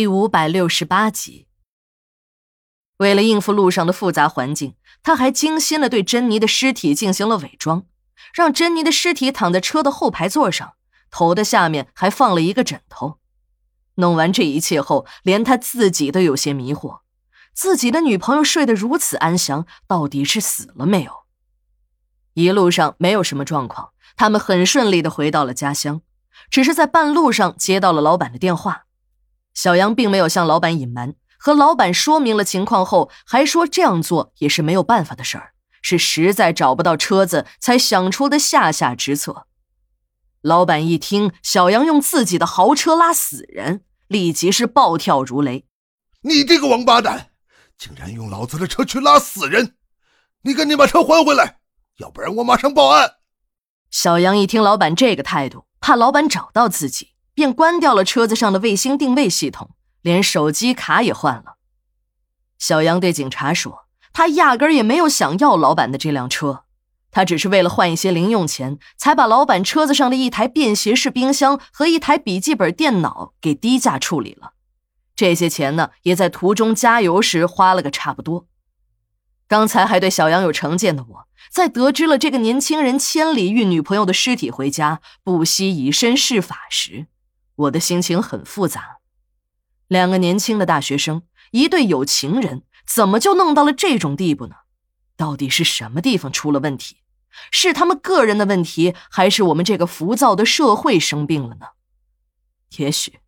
第五百六十八集。为了应付路上的复杂环境，他还精心的对珍妮的尸体进行了伪装，让珍妮的尸体躺在车的后排座上，头的下面还放了一个枕头。弄完这一切后，连他自己都有些迷惑：自己的女朋友睡得如此安详，到底是死了没有？一路上没有什么状况，他们很顺利的回到了家乡，只是在半路上接到了老板的电话。小杨并没有向老板隐瞒，和老板说明了情况后，还说这样做也是没有办法的事儿，是实在找不到车子才想出的下下之策。老板一听小杨用自己的豪车拉死人，立即是暴跳如雷：“你这个王八蛋，竟然用老子的车去拉死人！你赶紧把车还回来，要不然我马上报案！”小杨一听老板这个态度，怕老板找到自己。便关掉了车子上的卫星定位系统，连手机卡也换了。小杨对警察说：“他压根儿也没有想要老板的这辆车，他只是为了换一些零用钱，才把老板车子上的一台便携式冰箱和一台笔记本电脑给低价处理了。这些钱呢，也在途中加油时花了个差不多。刚才还对小杨有成见的我，在得知了这个年轻人千里运女朋友的尸体回家，不惜以身试法时。”我的心情很复杂，两个年轻的大学生，一对有情人，怎么就弄到了这种地步呢？到底是什么地方出了问题？是他们个人的问题，还是我们这个浮躁的社会生病了呢？也许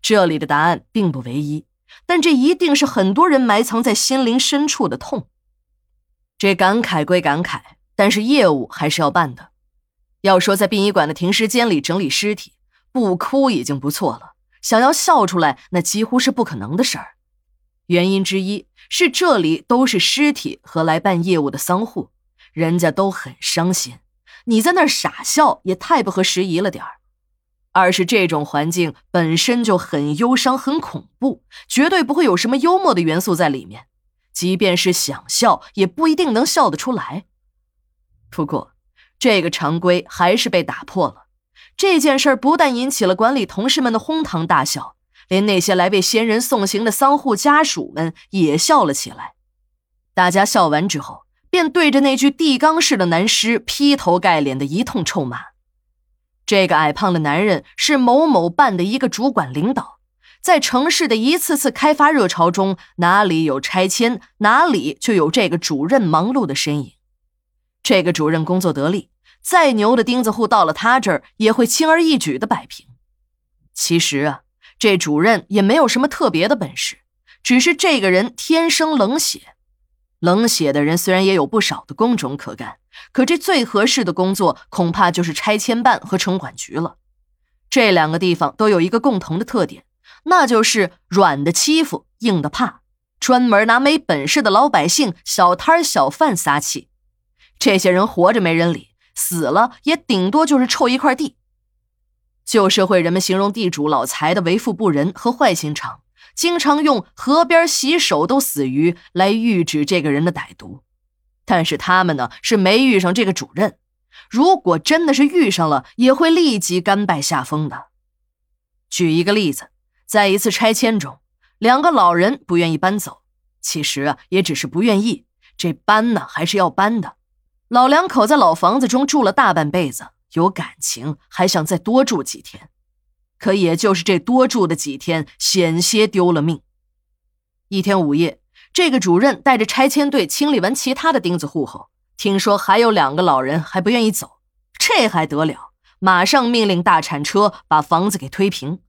这里的答案并不唯一，但这一定是很多人埋藏在心灵深处的痛。这感慨归感慨，但是业务还是要办的。要说在殡仪馆的停尸间里整理尸体。不哭已经不错了，想要笑出来，那几乎是不可能的事儿。原因之一是这里都是尸体和来办业务的丧户，人家都很伤心，你在那儿傻笑也太不合时宜了点儿。二是这种环境本身就很忧伤、很恐怖，绝对不会有什么幽默的元素在里面，即便是想笑，也不一定能笑得出来。不过，这个常规还是被打破了。这件事不但引起了管理同事们的哄堂大笑，连那些来为先人送行的丧户家属们也笑了起来。大家笑完之后，便对着那具地缸式的男尸劈头盖脸的一通臭骂。这个矮胖的男人是某某办的一个主管领导，在城市的一次次开发热潮中，哪里有拆迁，哪里就有这个主任忙碌的身影。这个主任工作得力。再牛的钉子户到了他这儿也会轻而易举的摆平。其实啊，这主任也没有什么特别的本事，只是这个人天生冷血。冷血的人虽然也有不少的工种可干，可这最合适的工作恐怕就是拆迁办和城管局了。这两个地方都有一个共同的特点，那就是软的欺负，硬的怕，专门拿没本事的老百姓、小摊小贩撒气。这些人活着没人理。死了也顶多就是臭一块地。旧社会人们形容地主老财的为富不仁和坏心肠，经常用“河边洗手都死鱼”来喻指这个人的歹毒。但是他们呢是没遇上这个主任，如果真的是遇上了，也会立即甘拜下风的。举一个例子，在一次拆迁中，两个老人不愿意搬走，其实啊也只是不愿意，这搬呢还是要搬的。老两口在老房子中住了大半辈子，有感情，还想再多住几天。可也就是这多住的几天，险些丢了命。一天午夜，这个主任带着拆迁队清理完其他的钉子户后，听说还有两个老人还不愿意走，这还得了？马上命令大铲车把房子给推平。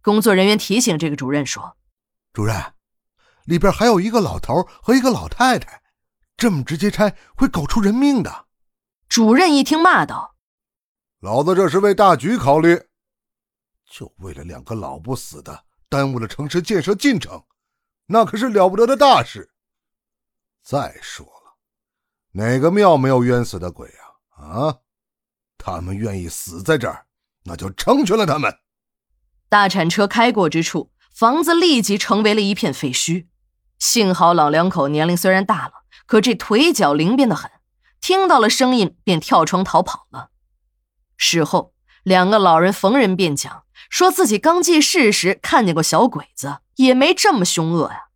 工作人员提醒这个主任说：“主任，里边还有一个老头和一个老太太。”这么直接拆会搞出人命的。主任一听骂道：“老子这是为大局考虑，就为了两个老不死的，耽误了城市建设进程，那可是了不得的大事。再说了，哪个庙没有冤死的鬼啊？啊，他们愿意死在这儿，那就成全了他们。”大铲车开过之处，房子立即成为了一片废墟。幸好老两口年龄虽然大了。可这腿脚灵便的很，听到了声音便跳窗逃跑了。事后，两个老人逢人便讲，说自己刚记事时看见过小鬼子，也没这么凶恶呀。